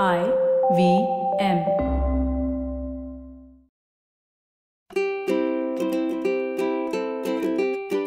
I V M.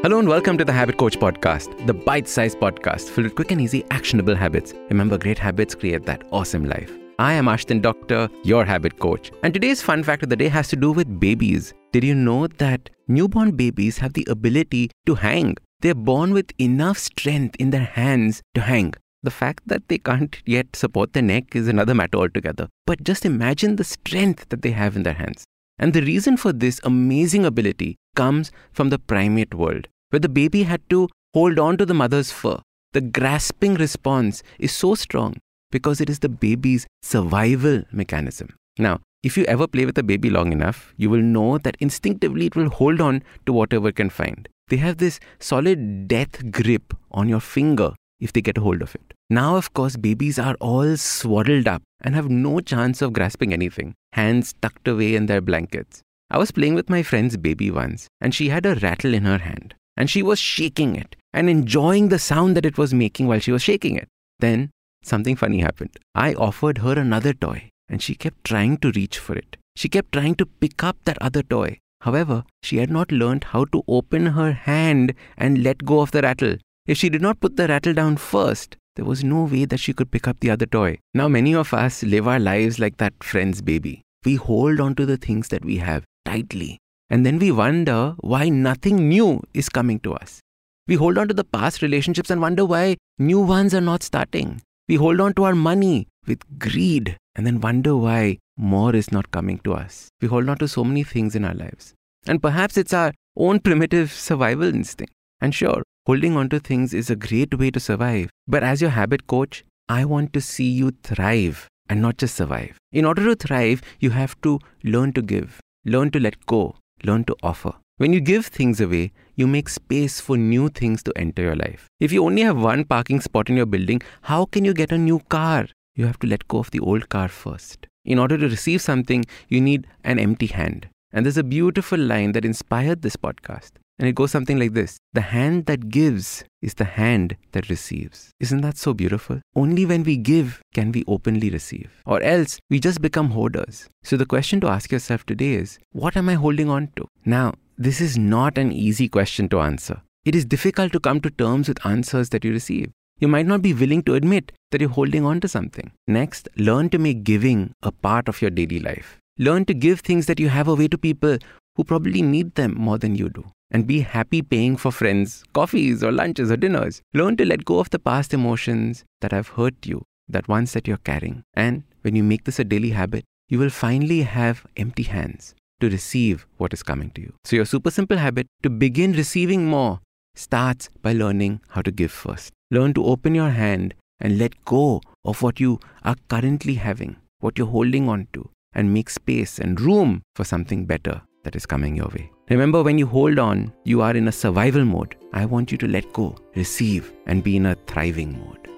Hello and welcome to the Habit Coach Podcast, the bite sized podcast filled with quick and easy actionable habits. Remember, great habits create that awesome life. I am Ashdin Doctor, your habit coach. And today's fun fact of the day has to do with babies. Did you know that newborn babies have the ability to hang? They're born with enough strength in their hands to hang. The fact that they can't yet support their neck is another matter altogether. But just imagine the strength that they have in their hands. And the reason for this amazing ability comes from the primate world, where the baby had to hold on to the mother's fur. The grasping response is so strong because it is the baby's survival mechanism. Now, if you ever play with a baby long enough, you will know that instinctively it will hold on to whatever it can find. They have this solid death grip on your finger if they get a hold of it. Now, of course, babies are all swaddled up and have no chance of grasping anything, hands tucked away in their blankets. I was playing with my friend's baby once, and she had a rattle in her hand, and she was shaking it and enjoying the sound that it was making while she was shaking it. Then something funny happened. I offered her another toy, and she kept trying to reach for it. She kept trying to pick up that other toy. However, she had not learned how to open her hand and let go of the rattle. If she did not put the rattle down first, there was no way that she could pick up the other toy. Now, many of us live our lives like that friend's baby. We hold on to the things that we have tightly, and then we wonder why nothing new is coming to us. We hold on to the past relationships and wonder why new ones are not starting. We hold on to our money with greed and then wonder why more is not coming to us. We hold on to so many things in our lives. And perhaps it's our own primitive survival instinct. And sure, holding on to things is a great way to survive. But as your habit coach, I want to see you thrive and not just survive. In order to thrive, you have to learn to give, learn to let go, learn to offer. When you give things away, you make space for new things to enter your life. If you only have one parking spot in your building, how can you get a new car? You have to let go of the old car first. In order to receive something, you need an empty hand. And there's a beautiful line that inspired this podcast. And it goes something like this The hand that gives is the hand that receives. Isn't that so beautiful? Only when we give can we openly receive, or else we just become hoarders. So the question to ask yourself today is What am I holding on to? Now, this is not an easy question to answer. It is difficult to come to terms with answers that you receive. You might not be willing to admit that you're holding on to something. Next, learn to make giving a part of your daily life. Learn to give things that you have away to people who probably need them more than you do. And be happy paying for friends, coffees or lunches or dinners. Learn to let go of the past emotions that have hurt you, that ones that you're carrying. And when you make this a daily habit, you will finally have empty hands to receive what is coming to you. So, your super simple habit to begin receiving more starts by learning how to give first. Learn to open your hand and let go of what you are currently having, what you're holding on to, and make space and room for something better that is coming your way. Remember, when you hold on, you are in a survival mode. I want you to let go, receive, and be in a thriving mode.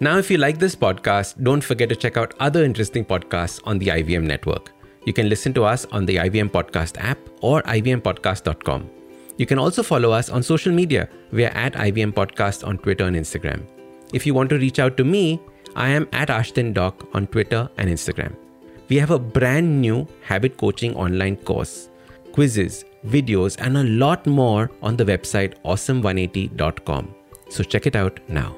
Now, if you like this podcast, don't forget to check out other interesting podcasts on the IVM network. You can listen to us on the IVM Podcast app or ivmpodcast.com. You can also follow us on social media. We are at IVM Podcast on Twitter and Instagram. If you want to reach out to me, I am at Ashdin Doc on Twitter and Instagram. We have a brand new habit coaching online course, quizzes, videos, and a lot more on the website awesome180.com. So check it out now.